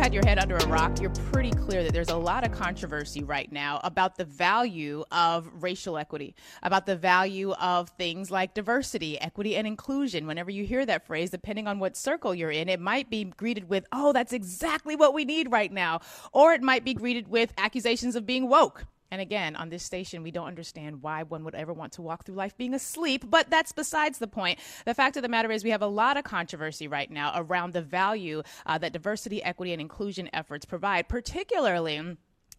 Had your head under a rock, you're pretty clear that there's a lot of controversy right now about the value of racial equity, about the value of things like diversity, equity, and inclusion. Whenever you hear that phrase, depending on what circle you're in, it might be greeted with, oh, that's exactly what we need right now. Or it might be greeted with accusations of being woke. And again, on this station, we don't understand why one would ever want to walk through life being asleep, but that's besides the point. The fact of the matter is, we have a lot of controversy right now around the value uh, that diversity, equity, and inclusion efforts provide, particularly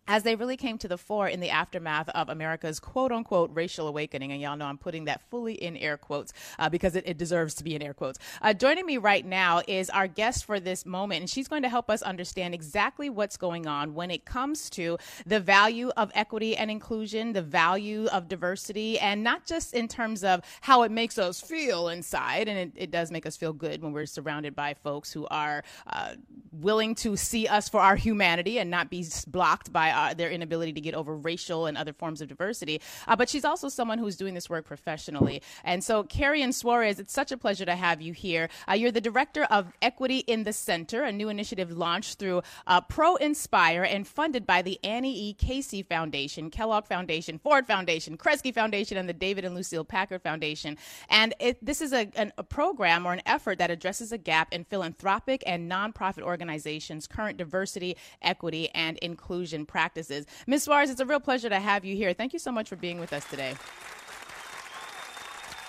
as they really came to the fore in the aftermath of America's quote unquote racial awakening. And y'all know I'm putting that fully in air quotes uh, because it, it, deserves to be in air quotes. Uh, joining me right now is our guest for this moment, and she's going to help us understand exactly what's going on when it comes to the value of equity and inclusion, the value of diversity, and not just in terms of how it makes us feel inside. And it, it does make us feel good when we're surrounded by folks who are uh, willing to see us for our humanity and not be blocked by uh, their inability to get over racial and other forms of diversity. Uh, but she's also someone who's doing this work professionally. And so, Kerrien Suarez, it's such a pleasure to have you here. Uh, you're the director of Equity in the Center, a new initiative launched through uh, ProInspire and funded by the Annie E. Casey Foundation, Kellogg Foundation, Ford Foundation, Kresge Foundation, and the David and Lucille Packard Foundation. And it, this is a, an, a program or an effort that addresses a gap in philanthropic and nonprofit organizations' current diversity, equity, and inclusion practices practices. Ms. Suarez, it's a real pleasure to have you here. Thank you so much for being with us today.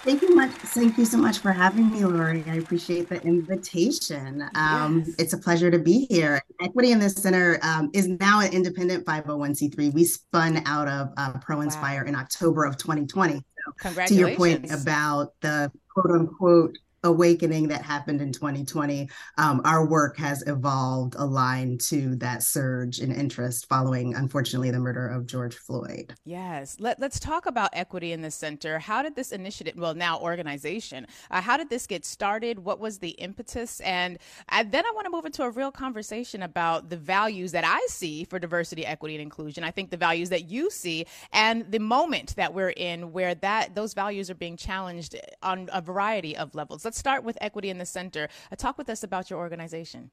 Thank you much. Thank you so much for having me, Lurie. I appreciate the invitation. Um, yes. It's a pleasure to be here. Equity in the Center um, is now an independent 501c3. We spun out of uh, ProInspire wow. in October of 2020. So, to your point about the quote unquote awakening that happened in 2020, um, our work has evolved aligned to that surge in interest following, unfortunately, the murder of George Floyd. Yes. Let, us talk about equity in the center. How did this initiative, well, now organization, uh, how did this get started? What was the impetus? And uh, then I want to move into a real conversation about the values that I see for diversity, equity, and inclusion. I think the values that you see and the moment that we're in where that those values are being challenged on a variety of levels. Let's let's start with Equity in the Center. Uh, talk with us about your organization.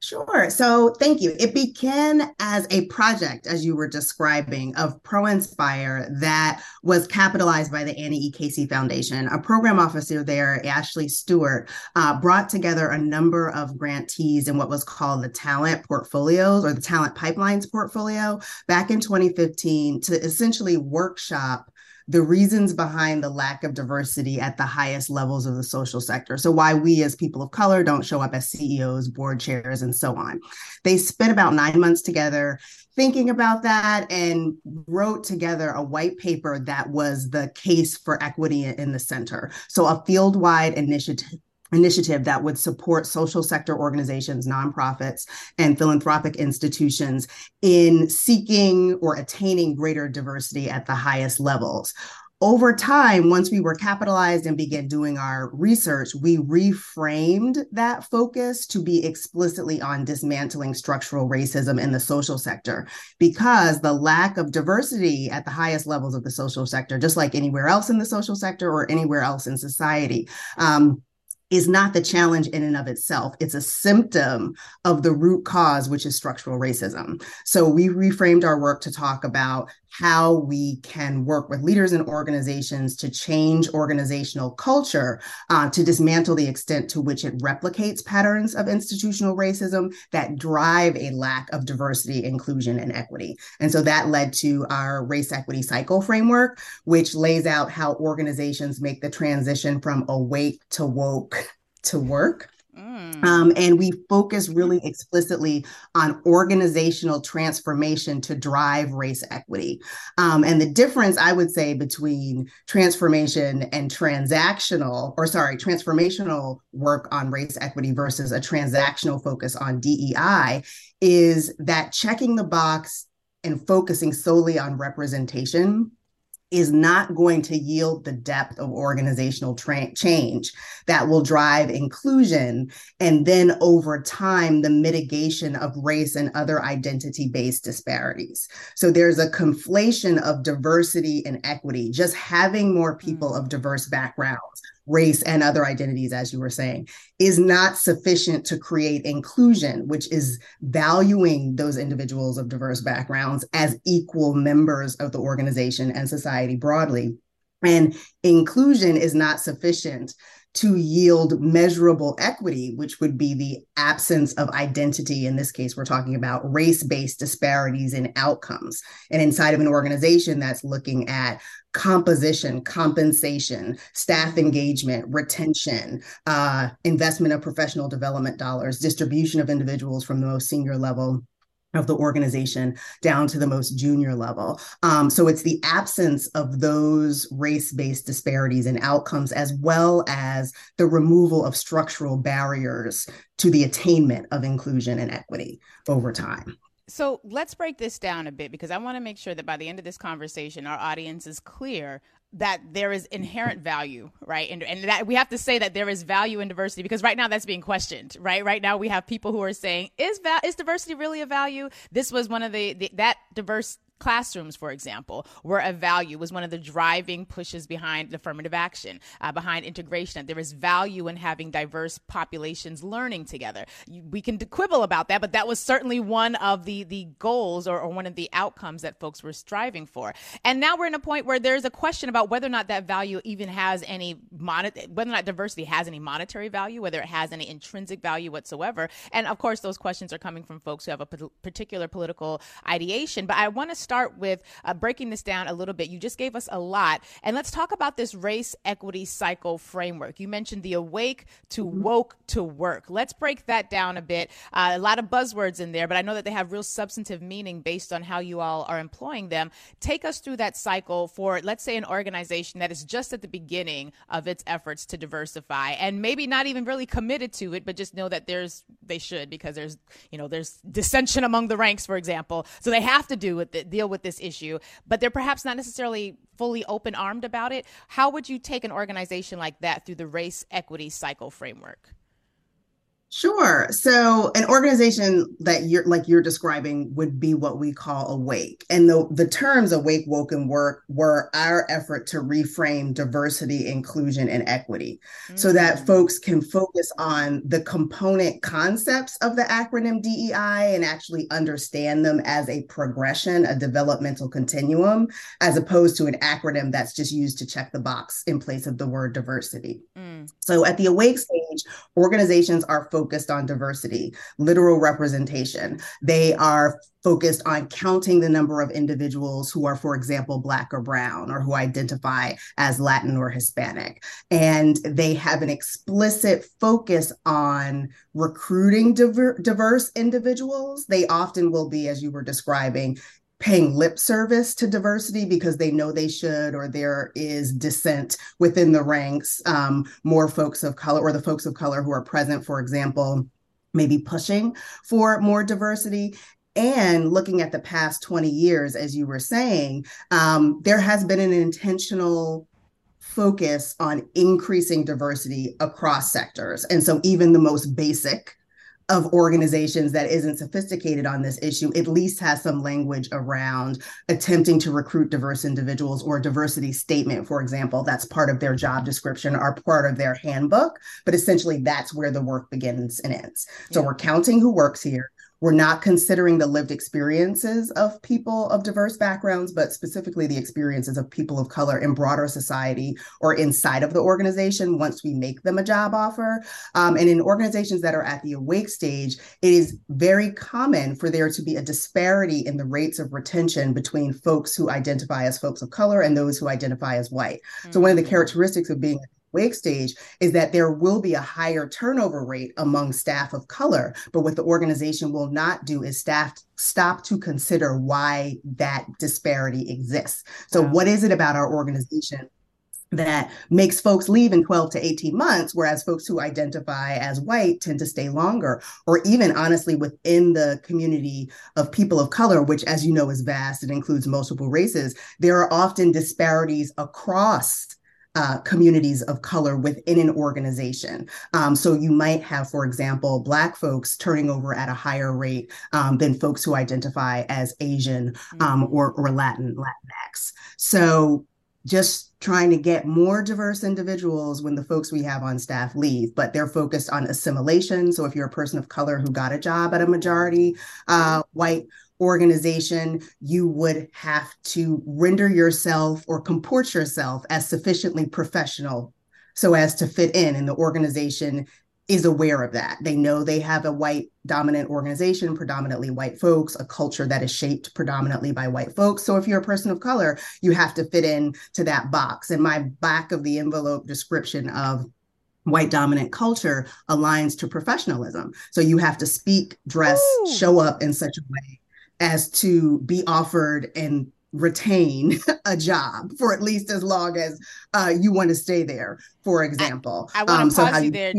Sure. So thank you. It began as a project, as you were describing, of ProInspire that was capitalized by the Annie E. Casey Foundation. A program officer there, Ashley Stewart, uh, brought together a number of grantees in what was called the talent portfolios or the talent pipelines portfolio back in 2015 to essentially workshop the reasons behind the lack of diversity at the highest levels of the social sector. So, why we as people of color don't show up as CEOs, board chairs, and so on. They spent about nine months together thinking about that and wrote together a white paper that was the case for equity in the center. So, a field wide initiative initiative that would support social sector organizations, nonprofits, and philanthropic institutions in seeking or attaining greater diversity at the highest levels. Over time, once we were capitalized and began doing our research, we reframed that focus to be explicitly on dismantling structural racism in the social sector because the lack of diversity at the highest levels of the social sector, just like anywhere else in the social sector or anywhere else in society, um, is not the challenge in and of itself. It's a symptom of the root cause, which is structural racism. So we reframed our work to talk about how we can work with leaders and organizations to change organizational culture uh, to dismantle the extent to which it replicates patterns of institutional racism that drive a lack of diversity, inclusion, and equity. And so that led to our race equity cycle framework, which lays out how organizations make the transition from awake to woke to work. Um, and we focus really explicitly on organizational transformation to drive race equity. Um, and the difference, I would say, between transformation and transactional, or sorry, transformational work on race equity versus a transactional focus on DEI is that checking the box and focusing solely on representation is not going to yield the depth of organizational tra- change that will drive inclusion and then over time the mitigation of race and other identity based disparities so there's a conflation of diversity and equity just having more people mm. of diverse backgrounds race and other identities, as you were saying, is not sufficient to create inclusion, which is valuing those individuals of diverse backgrounds as equal members of the organization and society broadly. And inclusion is not sufficient to yield measurable equity, which would be the absence of identity. In this case, we're talking about race based disparities in outcomes. And inside of an organization that's looking at composition, compensation, staff engagement, retention, uh, investment of professional development dollars, distribution of individuals from the most senior level of the organization down to the most junior level. Um, so it's the absence of those race based disparities in outcomes, as well as the removal of structural barriers to the attainment of inclusion and equity over time. So let's break this down a bit because I want to make sure that by the end of this conversation, our audience is clear that there is inherent value, right? And, and that we have to say that there is value in diversity because right now that's being questioned, right? Right now we have people who are saying, is va- is diversity really a value? This was one of the, the that diverse classrooms, for example, were a value, was one of the driving pushes behind affirmative action, uh, behind integration. There is value in having diverse populations learning together. We can quibble about that, but that was certainly one of the, the goals or, or one of the outcomes that folks were striving for. And now we're in a point where there's a question about whether or not that value even has any, mon- whether or not diversity has any monetary value, whether it has any intrinsic value whatsoever. And of course, those questions are coming from folks who have a particular political ideation. But I want to start with uh, breaking this down a little bit. You just gave us a lot. And let's talk about this race equity cycle framework. You mentioned the awake to mm-hmm. woke to work. Let's break that down a bit. Uh, a lot of buzzwords in there, but I know that they have real substantive meaning based on how you all are employing them. Take us through that cycle for, let's say, an organization that is just at the beginning of its efforts to diversify and maybe not even really committed to it, but just know that there's, they should because there's, you know, there's dissension among the ranks, for example. So they have to do with it, deal with this issue, but they're perhaps not necessarily fully open armed about it. How would you take an organization like that through the race equity cycle framework? Sure. So an organization that you're like you're describing would be what we call awake. And the, the terms awake, woke, and work were our effort to reframe diversity, inclusion, and equity mm-hmm. so that mm. folks can focus on the component concepts of the acronym DEI and actually understand them as a progression, a developmental continuum, as opposed to an acronym that's just used to check the box in place of the word diversity. Mm. So at the awake stage, organizations are focused on diversity, literal representation. They are focused on counting the number of individuals who are, for example, Black or Brown, or who identify as Latin or Hispanic. And they have an explicit focus on recruiting diver- diverse individuals. They often will be, as you were describing, paying lip service to diversity because they know they should, or there is dissent within the ranks. Um, more folks of color, or the folks of color who are present, for example, maybe pushing for more diversity. And looking at the past 20 years, as you were saying, um, there has been an intentional focus on increasing diversity across sectors. And so, even the most basic of organizations that isn't sophisticated on this issue at least has some language around attempting to recruit diverse individuals or a diversity statement for example. That's part of their job description or part of their handbook but essentially that's where the work begins and ends. So yeah. we're counting who works here we're not considering the lived experiences of people of diverse backgrounds, but specifically the experiences of people of color in broader society or inside of the organization once we make them a job offer. Um, and in organizations that are at the awake stage, it is very common for there to be a disparity in the rates of retention between folks who identify as folks of color and those who identify as white. Mm-hmm. So, one of the mm. characteristics of being wake stage is that there will be a higher turnover rate among staff of color. But what the organization will not do is staff stop to consider why that disparity exists. So, wow. what is it about our organization that makes folks leave in 12 to 18 months, whereas folks who identify as white tend to stay longer, or even honestly within the community of people of color, which, as you know, is vast, it includes multiple races, there are often disparities across. Uh, communities of color within an organization. Um, so you might have, for example, Black folks turning over at a higher rate um, than folks who identify as Asian um, mm-hmm. or, or Latin, Latinx. So just trying to get more diverse individuals when the folks we have on staff leave, but they're focused on assimilation. So if you're a person of color who got a job at a majority uh, white organization, you would have to render yourself or comport yourself as sufficiently professional so as to fit in and the organization is aware of that. They know they have a white dominant organization, predominantly white folks, a culture that is shaped predominantly by white folks. So if you're a person of color, you have to fit in to that box. And my back of the envelope description of white dominant culture aligns to professionalism. So you have to speak, dress, Ooh. show up in such a way as to be offered and retain a job for at least as long as uh, you want to stay there, for example. I, I want to um, pause so how you there.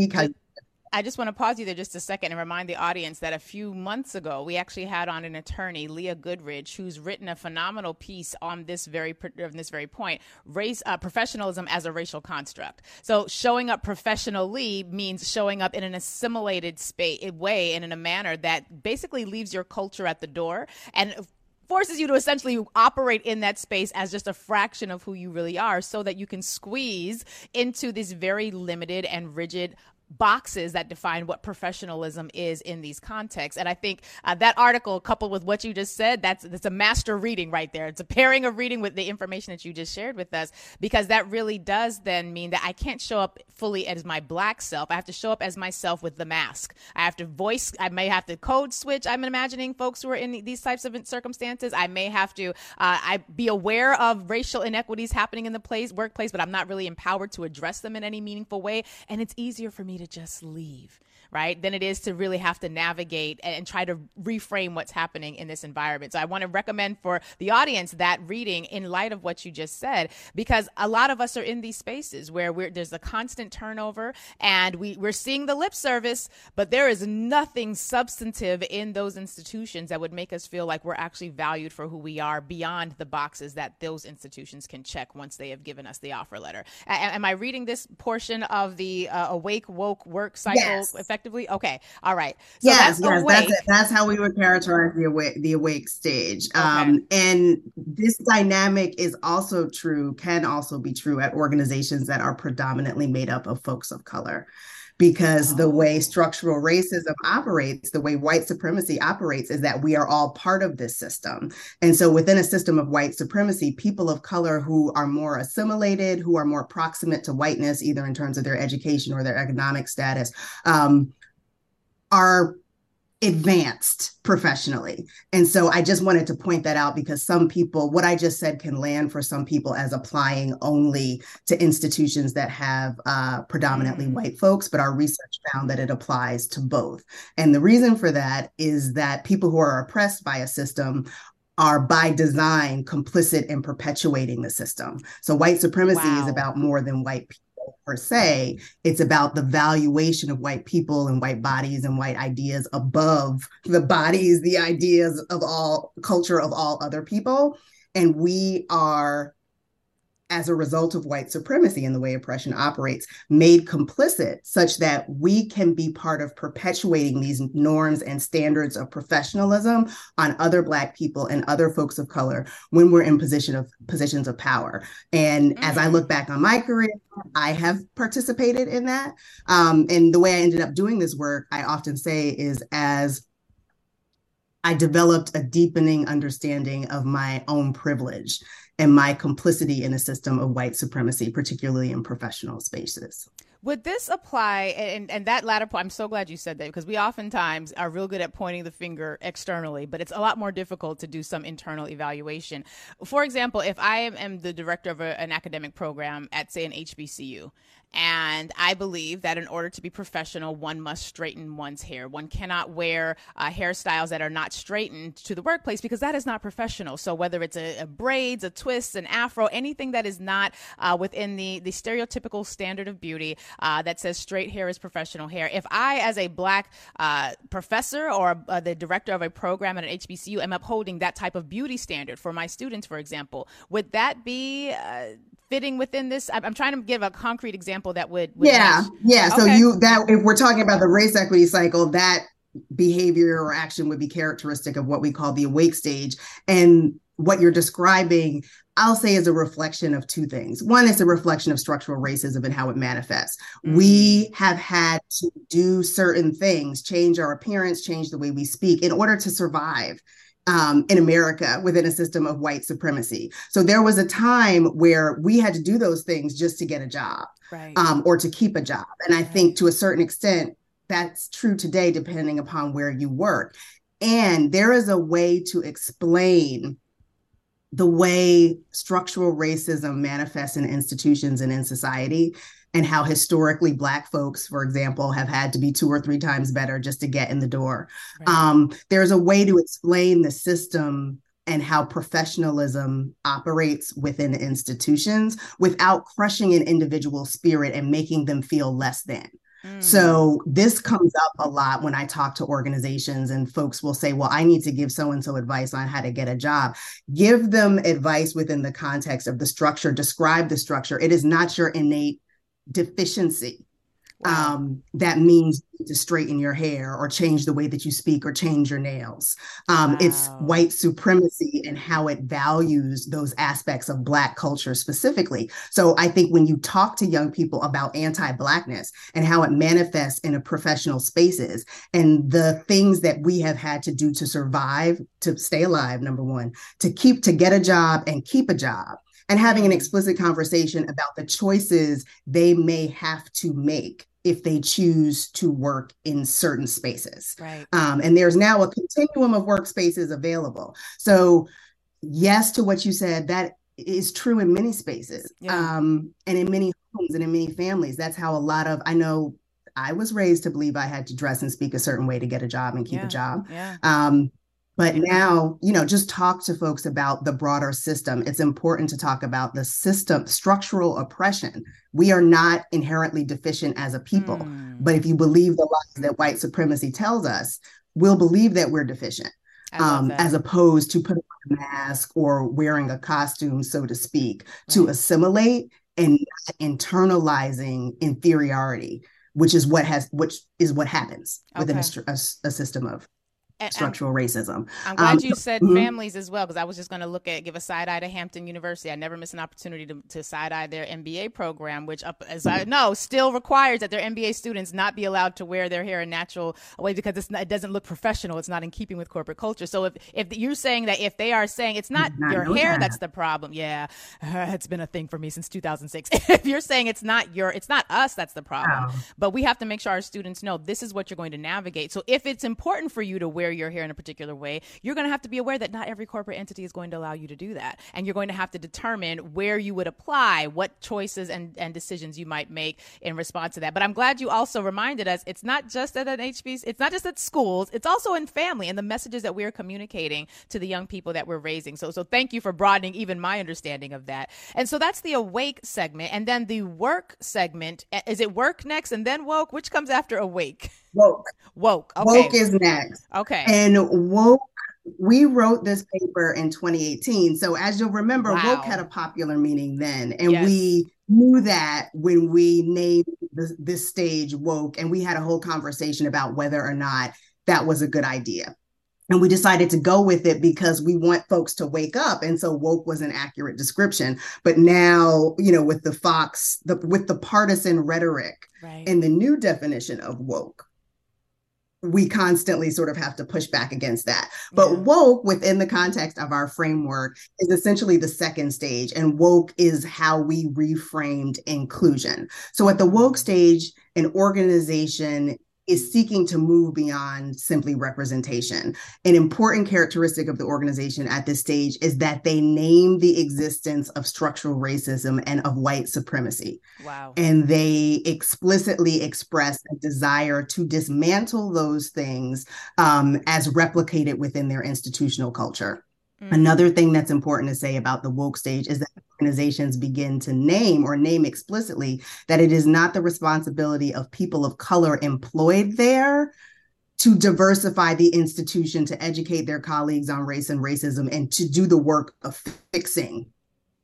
I just want to pause you there just a second and remind the audience that a few months ago we actually had on an attorney, Leah Goodridge, who's written a phenomenal piece on this very on this very point: race uh, professionalism as a racial construct. So showing up professionally means showing up in an assimilated space way and in a manner that basically leaves your culture at the door and forces you to essentially operate in that space as just a fraction of who you really are so that you can squeeze into this very limited and rigid boxes that define what professionalism is in these contexts. And I think uh, that article, coupled with what you just said, that's that's a master reading right there. It's a pairing of reading with the information that you just shared with us, because that really does then mean that I can't show up fully as my black self. I have to show up as myself with the mask. I have to voice. I may have to code switch. I'm imagining folks who are in these types of circumstances. I may have to. Uh, I be aware of racial inequities happening in the place workplace, but I'm not really empowered to address them in any meaningful way. And it's easier for me to just leave right, than it is to really have to navigate and, try to reframe what's happening in this environment. So I want to recommend for the audience that reading in light of what you just said, because a lot of us are in these spaces where there's a constant turnover and we, we're seeing the lip service, but there is nothing substantive in those institutions that would make us feel like we're actually valued for who we are beyond the boxes that those institutions can check once they have given us the offer letter. A- am I reading this portion of the uh, awake woke work cycle yes Okay. All right. So yes, that's yes, awake. that's. That's how we would characterize the awake the awake stage. Okay. Um, and this dynamic is also true, can also be true at organizations that are predominantly made up of folks of color because the way oh. structural racism operates, the way white supremacy operates, is that we are all part of this system. And so, within a system of white supremacy, people of color who are more assimilated, who are more proximate to whiteness, either in terms of their education or their economic status, um, are advanced professionally. And so I just wanted to point that out because some people, what I just said can land for some people as applying only to institutions that have uh, predominantly mm-hmm. white folks, but our research found that it applies to both. And the reason for that is that people who are oppressed by a system are by design complicit in perpetuating the system. So white supremacy wow. is about more than white people per se. It's about the valuation of white people and white bodies and white ideas above the bodies, the ideas of all culture of all other people. And we are as a result of white supremacy and the way oppression operates, made complicit such that we can be part of perpetuating these norms and standards of professionalism on other Black people and other folks of color when we're in position of positions of power. And mm-hmm. as I look back on my career, I have participated in that. Um, and the way I ended up doing this work, I often say, is as I developed a deepening understanding of my own privilege and my complicity in a system of white supremacy, particularly in professional spaces. Would this apply? And, and that latter point, I'm so glad you said that because we oftentimes are real good at pointing the finger externally, but it's a lot more difficult to do some internal evaluation. For example, if I am the director of a, an academic program at, say, an HBCU, and I believe that in order to be professional, one must straighten one's hair. One cannot wear uh, hairstyles that are not straightened to the workplace because that is not professional. So whether it's a, a braids, a twist, an afro, anything that is not uh, within the, the stereotypical standard of beauty uh, that says straight hair is professional hair. If I, as a black uh, professor or uh, the director of a program at an HBCU, am upholding that type of beauty standard for my students, for example, would that be uh, fitting within this? I'm trying to give a concrete example that would. would yeah, match. yeah. So okay. you that if we're talking about the race equity cycle, that behavior or action would be characteristic of what we call the awake stage, and what you're describing. I'll say is a reflection of two things. One is a reflection of structural racism and how it manifests. Mm. We have had to do certain things, change our appearance, change the way we speak in order to survive um, in America within a system of white supremacy. So there was a time where we had to do those things just to get a job right. um, or to keep a job. And I think to a certain extent, that's true today, depending upon where you work. And there is a way to explain the way structural racism manifests in institutions and in society and how historically black folks for example have had to be two or three times better just to get in the door right. um, there's a way to explain the system and how professionalism operates within institutions without crushing an individual spirit and making them feel less than so mm. this comes up a lot when I talk to organizations and folks will say, well, I need to give so and so advice on how to get a job. Give them advice within the context of the structure, describe the structure. It is not your innate deficiency. Wow. Um, that means to straighten your hair or change the way that you speak or change your nails. Um, wow. It's white supremacy and how it values those aspects of Black culture specifically. So I think when you talk to young people about anti Blackness and how it manifests in a professional spaces and the things that we have had to do to survive, to stay alive, number one, to keep, to get a job and keep a job and having an explicit conversation about the choices they may have to make if they choose to work in certain spaces. Right. Um, and there's now a continuum of workspaces available. So, yes, to what you said, that is true in many spaces yeah. um, and in many homes and in many families. That's how a lot of, I know I was raised to believe I had to dress and speak a certain way to get a job and keep yeah. a job. Yeah. Um, but now, you know, just talk to folks about the broader system. It's important to talk about the system, structural oppression. We are not inherently deficient as a people. Mm. But if you believe the lies that white supremacy tells us, we'll believe that we're deficient. Um, as opposed to putting on a mask or wearing a costume, so to speak, right. to assimilate and internalizing inferiority, which is what has which is what happens okay. within a, a, a system of structural racism. I'm glad um, you said mm-hmm. families as well, because I was just going to look at give a side eye to Hampton University. I never miss an opportunity to, to side eye their MBA program, which, up, as I know, still requires that their MBA students not be allowed to wear their hair in natural way because not, it doesn't look professional. It's not in keeping with corporate culture. So if if you're saying that if they are saying it's not, not your hair that. that's the problem, yeah, uh, it's been a thing for me since 2006. if you're saying it's not your, it's not us that's the problem, oh. but we have to make sure our students know this is what you're going to navigate. So if it's important for you to wear wear your hair in a particular way, you're going to have to be aware that not every corporate entity is going to allow you to do that. And you're going to have to determine where you would apply, what choices and, and decisions you might make in response to that. But I'm glad you also reminded us it's not just at an HBC, it's not just at schools, it's also in family and the messages that we're communicating to the young people that we're raising. So, so thank you for broadening even my understanding of that. And so that's the awake segment. And then the work segment, is it work next and then woke? Which comes after awake? Woke. Woke. Okay. Woke is next. Okay. And woke, we wrote this paper in 2018. So as you'll remember, wow. woke had a popular meaning then. And yes. we knew that when we named this, this stage woke, and we had a whole conversation about whether or not that was a good idea. And we decided to go with it because we want folks to wake up. And so woke was an accurate description. But now, you know, with the Fox, the with the partisan rhetoric right. and the new definition of woke, we constantly sort of have to push back against that. But yeah. woke within the context of our framework is essentially the second stage. And woke is how we reframed inclusion. So at the woke stage, an organization is seeking to move beyond simply representation. An important characteristic of the organization at this stage is that they name the existence of structural racism and of white supremacy. Wow. And they explicitly express a desire to dismantle those things um, as replicated within their institutional culture. Mm-hmm. Another thing that's important to say about the woke stage is that organizations begin to name or name explicitly that it is not the responsibility of people of color employed there to diversify the institution, to educate their colleagues on race and racism, and to do the work of fixing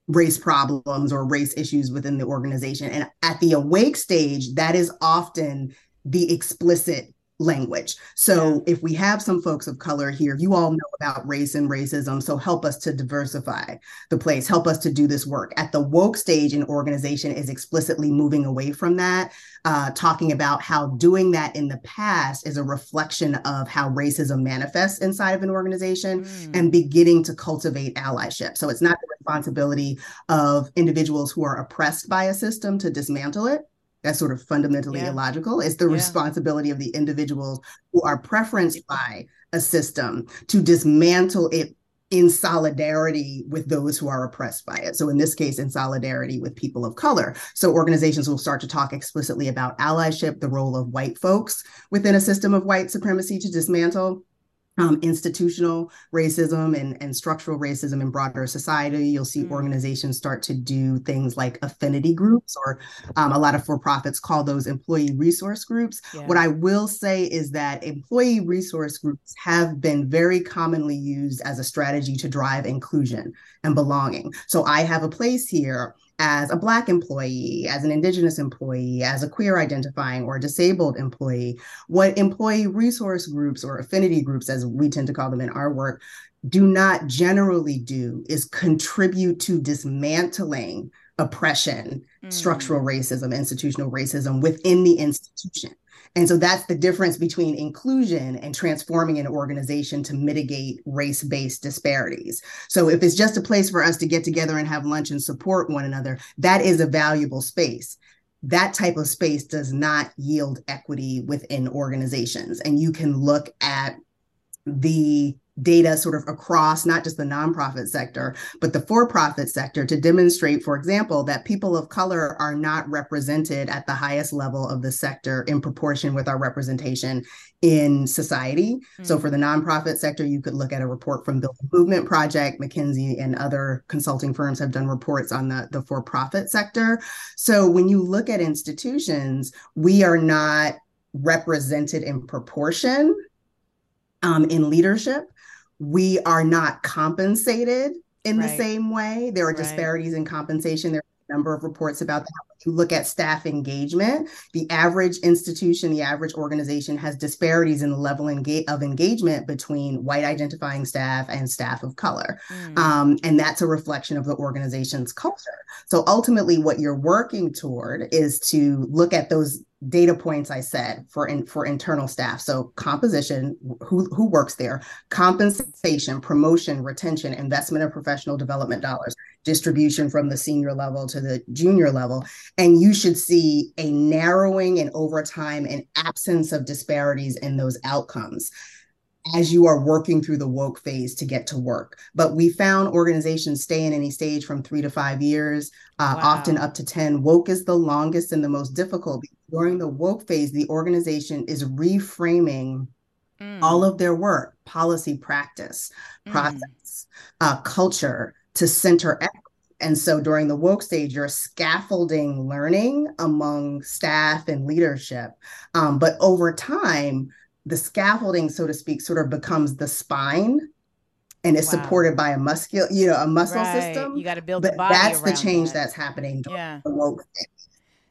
race problems or race issues within the organization. And at the awake stage, that is often the explicit language. So if we have some folks of color here, you all know about race and racism. So help us to diversify the place, help us to do this work. At the woke stage, an organization is explicitly moving away from that, uh, talking about how doing that in the past is a reflection of how racism manifests inside of an organization mm. and beginning to cultivate allyship. So it's not the responsibility of individuals who are oppressed by a system to dismantle it that's sort of fundamentally yeah. illogical. It's the yeah. responsibility of the individuals who are preferenced by a system to dismantle it in solidarity with those who are oppressed by it. So, in this case, in solidarity with people of color. So, organizations will start to talk explicitly about allyship, the role of white folks within a system of white supremacy to dismantle um, institutional racism and, and structural racism in broader society. You'll see mm. organizations start to do things like affinity groups, or um, a lot of for profits call those employee resource groups. Yeah. What I will say is that employee resource groups have been very commonly used as a strategy to drive inclusion and belonging. So I have a place here as a Black employee, as an Indigenous employee, as a queer identifying or disabled employee. What employee resource groups or affinity groups, as we tend to call them in our work, do not generally do is contribute to dismantling oppression, mm. structural racism, institutional racism within the institution. And so that's the difference between inclusion and transforming an organization to mitigate race based disparities. So if it's just a place for us to get together and have lunch and support one another, that is a valuable space. That type of space does not yield equity within organizations. And you can look at the data sort of across not just the nonprofit sector, but the for profit sector to demonstrate, for example, that people of color are not represented at the highest level of the sector in proportion with our representation in society. Mm-hmm. So for the nonprofit sector, you could look at a report from Build Movement Project, McKinsey and other consulting firms have done reports on the, the for profit sector. So when you look at institutions, we are not represented in proportion um, in leadership we are not compensated in right. the same way. There are disparities right. in compensation. There are a number of reports about that. When you look at staff engagement, the average institution, the average organization has disparities in the level of engagement between white identifying staff and staff of color. Mm. Um, and that's a reflection of the organization's culture. So ultimately, what you're working toward is to look at those data points I said for in, for internal staff. So composition, who who works there, compensation, promotion, retention, investment of professional development dollars, distribution from the senior level to the junior level, and you should see a narrowing and over time an absence of disparities in those outcomes as you are working through the woke phase to get to work. But we found organizations stay in any stage from three to five years, uh, wow. often up to 10. Woke is the longest and the most difficult. During the woke phase, the organization is reframing mm. all of their work, policy, practice, mm. process, uh, culture to center equity. And so during the woke stage, you're scaffolding learning among staff and leadership. Um, but over time, the scaffolding, so to speak, sort of becomes the spine and is wow. supported by a muscle, you know, a muscle right. system. You got to build but the body. That's the change that. that's happening. Yeah.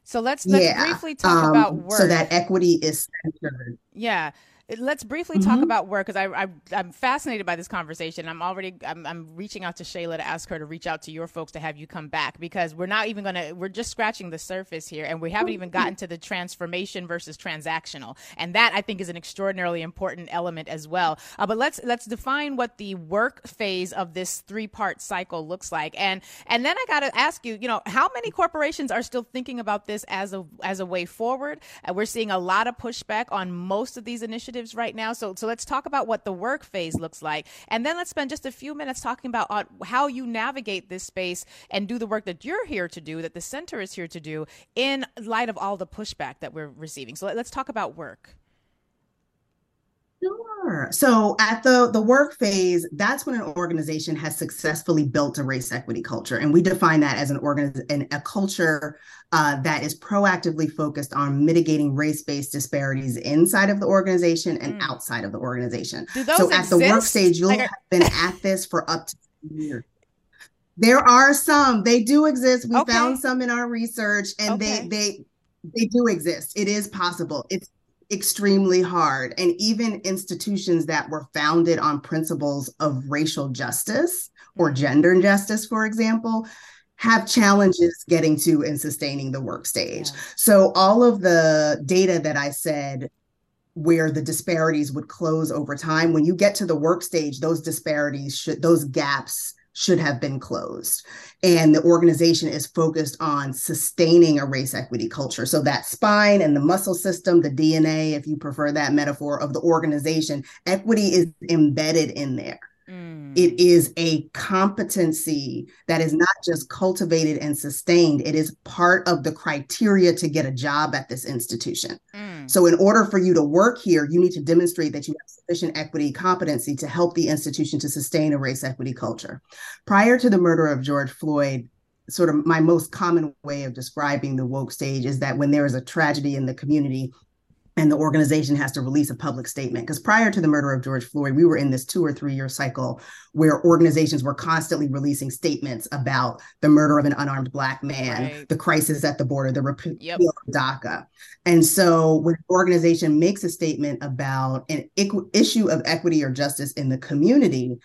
so let's let's yeah. briefly talk um, about work. So that equity is centered. Yeah. Let's briefly mm-hmm. talk about work because I, am fascinated by this conversation. I'm already I'm, I'm reaching out to Shayla to ask her to reach out to your folks to have you come back because we're not even gonna we're just scratching the surface here and we haven't even gotten to the transformation versus transactional and that I think is an extraordinarily important element as well. Uh, but let's let's define what the work phase of this three part cycle looks like and and then I got to ask you you know how many corporations are still thinking about this as a as a way forward? Uh, we're seeing a lot of pushback on most of these initiatives right now. So, so let's talk about what the work phase looks like. And then let's spend just a few minutes talking about uh, how you navigate this space and do the work that you're here to do, that the center is here to do in light of all the pushback that we're receiving. So let's talk about work. Sure. So at the the work phase, that's when an organization has successfully built a race equity culture, and we define that as an organ an, a culture uh, that is proactively focused on mitigating race based disparities inside of the organization and mm. outside of the organization. so at the work stage, you'll like have been at this for up to years. There are some. They do exist. We okay. found some in our research, and okay. they they they do exist. It is possible. It's extremely hard. And even institutions that were founded on principles of racial justice or gender justice, for example, have challenges getting to and sustaining the work stage. Yeah. So, all of the data that I said where the disparities would close over time, when you get to the work stage, those disparities should, those gaps should have been closed. And the organization is focused on sustaining a race equity culture. So that spine and the muscle system, the DNA, if you prefer that metaphor of the organization, equity is embedded in there. Mm. It is a competency that is not just cultivated and sustained, it is part of the criteria to get a job at this institution. Mm. So, in order for you to work here, you need to demonstrate that you have sufficient equity competency to help the institution to sustain a race equity culture. Prior to the murder of George Floyd, sort of my most common way of describing the woke stage is that when there is a tragedy in the community, and the organization has to release a public statement. Because prior to the murder of George Floyd, we were in this two or three year cycle where organizations were constantly releasing statements about the murder of an unarmed Black man, right. the crisis at the border, the repeal yep. of DACA. And so when an organization makes a statement about an issue of equity or justice in the community,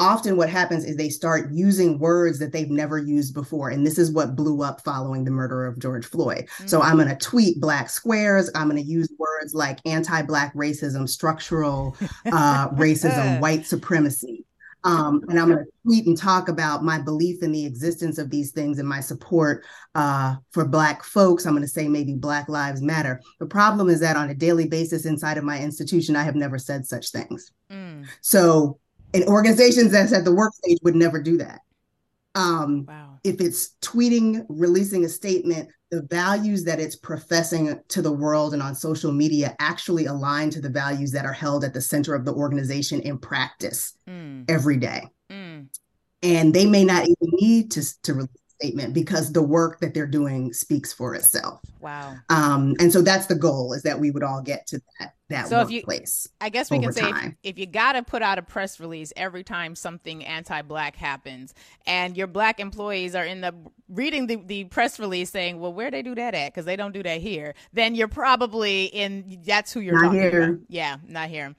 often what happens is they start using words that they've never used before. And this is what blew up following the murder of George Floyd. Mm-hmm. So I'm going to tweet black squares. I'm going to use words like anti black racism, structural uh, racism, white supremacy. Um, and I'm going to tweet and talk about my belief in the existence of these things and my support uh, for Black folks. I'm going to say maybe Black Lives Matter. The problem is that on a daily basis inside of my institution, I have never said such things. Mm. So and organizations that's at the work stage would never do that. Um, wow. If it's tweeting, releasing a statement, the values that it's professing to the world and on social media actually align to the values that are held at the center of the organization in practice mm. every day. Mm. And they may not even need to, to release statement because the work that they're doing speaks for itself. Wow. Um, and so that's the goal is that we would all get to that that so. If you, I guess we can say if, if, you got to put out a press release every time something anti-black happens, and your black employees are in the reading the, the press release saying, "Well, where they do that at?" Because they don't do that here. Then you're probably in. That's who you're not talking here. about. Yeah, not here.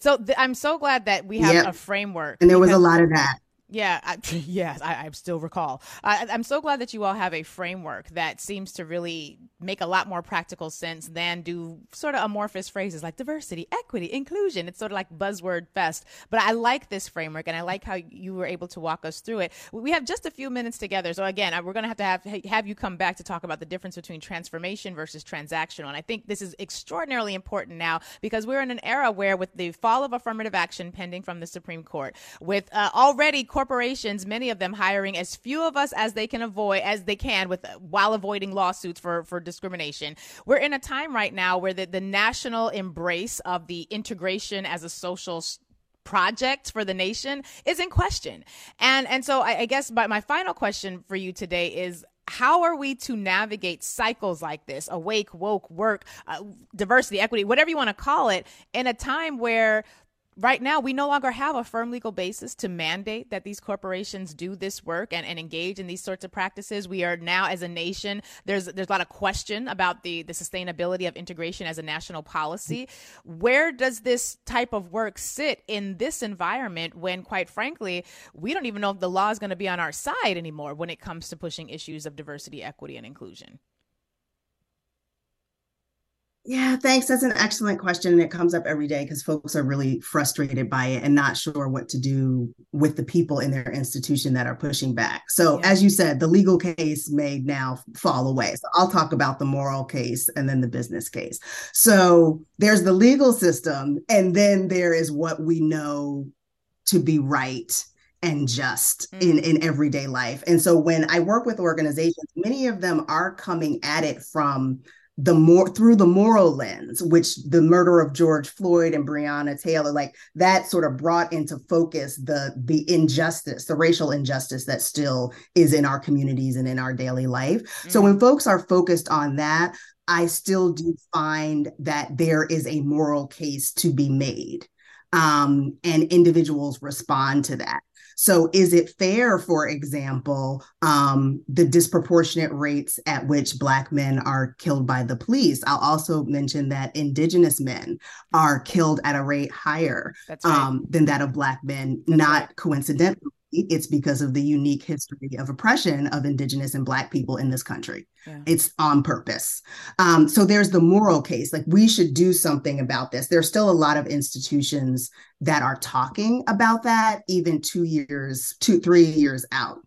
So th- I'm so glad that we have yep. a framework. And there was a lot of that. Yeah, I, yes, I, I, still recall. I, I'm so glad that you all have a framework that seems to really make a lot more practical sense than do sort of amorphous phrases like diversity, equity, inclusion. It's sort of like buzzword fest. But I like this framework, and I like how you were able to walk us through it. We have just a few minutes together, so again, we're going to have to have have you come back to talk about the difference between transformation versus transactional. And I think this is extraordinarily important now because we're in an era where, with the fall of affirmative action pending from the Supreme Court, with uh, already corporations, many of them hiring as few of us as they can avoid as they can with while avoiding lawsuits for for discrimination. We're in a time right now where the, the national embrace of the integration as a social project for the nation is in question. And and so I, I guess my, my final question for you today is how are we to navigate cycles like this awake woke work uh, diversity equity whatever you want to call it in a time where right now we no longer have a firm legal basis to mandate that these corporations do this work and, and engage in these sorts of practices. We are now as a nation, there's there's a lot of question about the, the sustainability of integration as a national policy. Where does this type of work sit in this environment when quite frankly, we don't even know if the law is going to be on our side anymore when it comes to pushing issues of diversity, equity, and inclusion? Yeah, thanks. That's an excellent question. And it comes up every day because folks are really frustrated by it and not sure what to do with the people in their institution that are pushing back. So, yeah. as you said, the legal case may now fall away. So, I'll talk about the moral case and then the business case. So, there's the legal system, and then there is what we know to be right and just mm. in in everyday life. And so when I work with organizations, many of them are coming at it from the more through the moral lens, which the murder of George Floyd and Breonna Taylor, like that sort of brought into focus the the injustice, the racial injustice that still is in our communities and in our daily life. Mm. So when folks are focused on that, I still do find that there is a moral case to be made. Um, and individuals respond to that. So, is it fair, for example, um, the disproportionate rates at which Black men are killed by the police? I'll also mention that Indigenous men are killed at a rate higher right. um, than that of Black men, That's not right. coincidentally it's because of the unique history of oppression of indigenous and black people in this country. Yeah. it's on purpose. Um, so there's the moral case like we should do something about this. There's still a lot of institutions that are talking about that even two years two three years out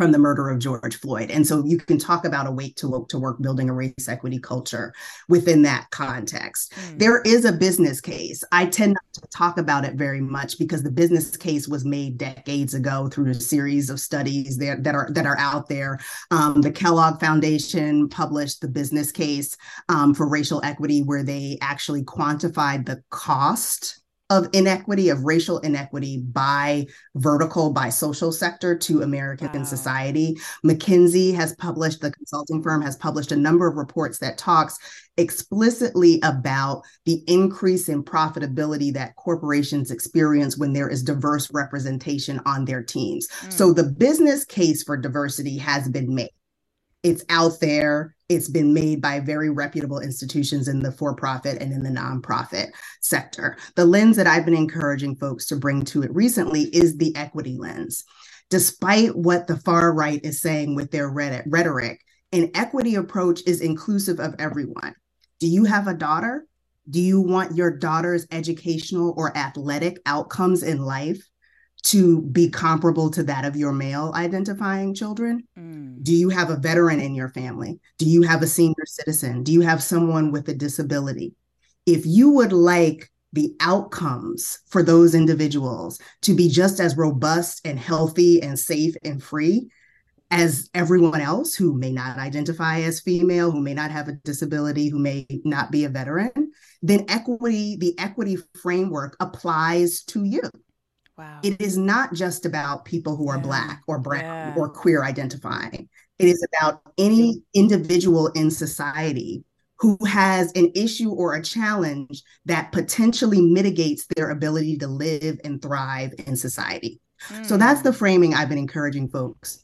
from the murder of George Floyd. And so you can talk about a wait to work to work building a race equity culture within that context. Mm. There is a business case. I tend not to talk about it very much because the business case was made decades ago through a series of studies that, that are that are out there. Um, the Kellogg Foundation published the business case um, for racial equity, where they actually quantified the cost of inequity, of racial inequity by vertical, by social sector to American wow. society. McKinsey has published, the consulting firm has published a number of reports that talks explicitly about the increase in profitability that corporations experience when there is diverse representation on their teams. Mm. So the business case for diversity has been made. It's out there it's been made by very reputable institutions in the for profit and in the nonprofit sector. The lens that I've been encouraging folks to bring to it recently is the equity lens. Despite what the far right is saying with their rhetoric, an equity approach is inclusive of everyone. Do you have a daughter? Do you want your daughter's educational or athletic outcomes in life to be comparable to that of your male identifying children? Mm. Do you have a veteran in your family? Do you have a senior citizen? Do you have someone with a disability? If you would like the outcomes for those individuals to be just as robust and healthy and safe and free as everyone else who may not identify as female, who may not have a disability, who may not be a veteran, then equity, the equity framework applies to you. Wow. It is not just about people who are yeah. Black or Brown yeah. or queer identifying. It is about any individual in society who has an issue or a challenge that potentially mitigates their ability to live and thrive in society. Mm. So that's the hmm. framing I've been encouraging folks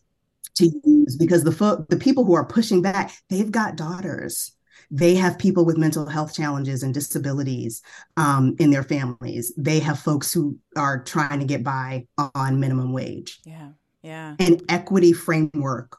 to use because the fo- the people who are pushing back, they've got daughters they have people with mental health challenges and disabilities um, in their families. They have folks who are trying to get by on minimum wage. Yeah. Yeah. An equity framework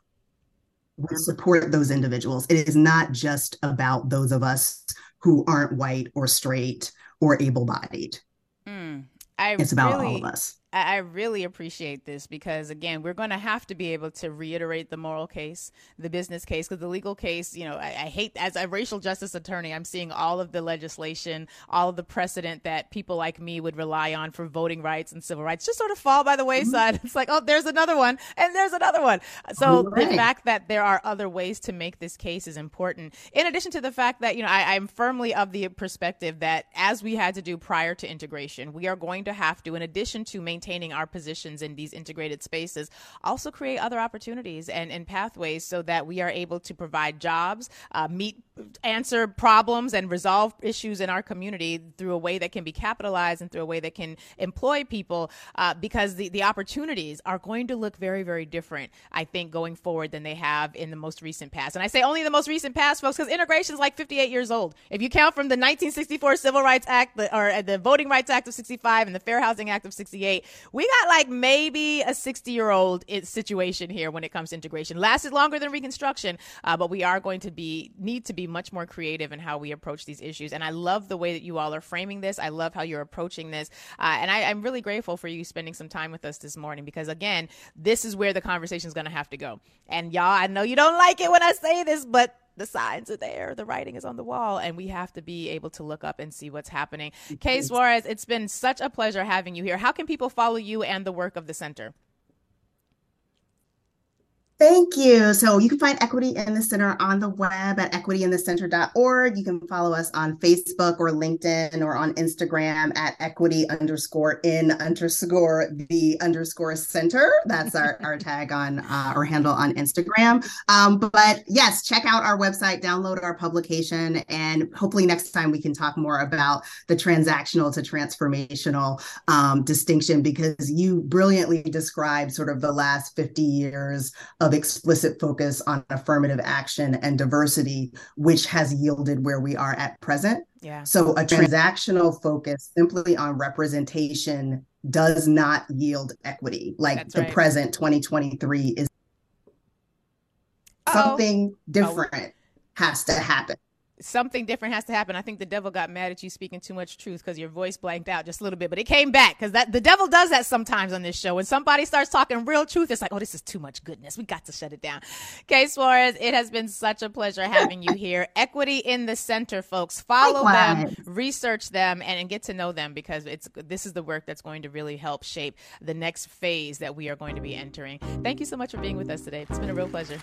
will support those individuals. It is not just about those of us who aren't white or straight or able bodied. Mm, it's about really, all of us. I really appreciate this because, again, we're going to have to be able to reiterate the moral case, the business case, because the legal case, you know, I, I, hate, as a racial justice attorney, I'm seeing all of the legislation, all of the precedent that people like me would rely on for voting rights and civil rights just sort of fall by the wayside. Mm-hmm. It's like, oh, there's another one, and there's another one. So right. the fact that there are other ways to make this case is important. In addition to the fact that, you know, I, I'm firmly of the perspective that as we had to do prior to integration, we are going to have to, in addition to maintaining maintaining our positions in these integrated spaces, also create other opportunities and, and pathways so that we are able to provide jobs, uh, meet, answer problems, and resolve issues in our community through a way that can be capitalized and through a way that can employ people uh, because the, the opportunities are going to look very, very different, I think, going forward than they have in the most recent past. And I say only the most recent past, folks, because integration is like 58 years old. If you count from the 1964 Civil Rights Act the, or the Voting Rights Act of 65 and the Fair Housing Act of 68, we got like maybe a 60 year old situation here when it comes to integration. Lasted longer than Reconstruction, uh, but we are going to be need to be much more creative in how we approach these issues. And I love the way that you all are framing this. I love how you're approaching this, uh, and I, I'm really grateful for you spending some time with us this morning because again, this is where the conversation is going to have to go. And y'all, I know you don't like it when I say this, but the signs are there, the writing is on the wall, and we have to be able to look up and see what's happening. Mm-hmm. Kay Suarez, it's been such a pleasure having you here. How can people follow you and the work of the center? Thank you. So you can find Equity in the Center on the web at equityinthecenter.org. You can follow us on Facebook or LinkedIn or on Instagram at equity underscore in underscore the underscore center. That's our, our tag on uh, or handle on Instagram. Um, but yes, check out our website, download our publication, and hopefully next time we can talk more about the transactional to transformational um, distinction because you brilliantly described sort of the last 50 years of of explicit focus on affirmative action and diversity, which has yielded where we are at present. Yeah. So a transactional focus simply on representation does not yield equity. Like That's the right. present 2023 is Uh-oh. something oh. different oh. has to happen something different has to happen. I think the devil got mad at you speaking too much truth because your voice blanked out just a little bit, but it came back because that the devil does that sometimes on this show. When somebody starts talking real truth, it's like, oh, this is too much goodness. We got to shut it down. Kay Suarez, it has been such a pleasure having you here. Equity in the center, folks. Follow Likewise. them, research them, and, and get to know them because it's this is the work that's going to really help shape the next phase that we are going to be entering. Thank you so much for being with us today. It's been a real pleasure.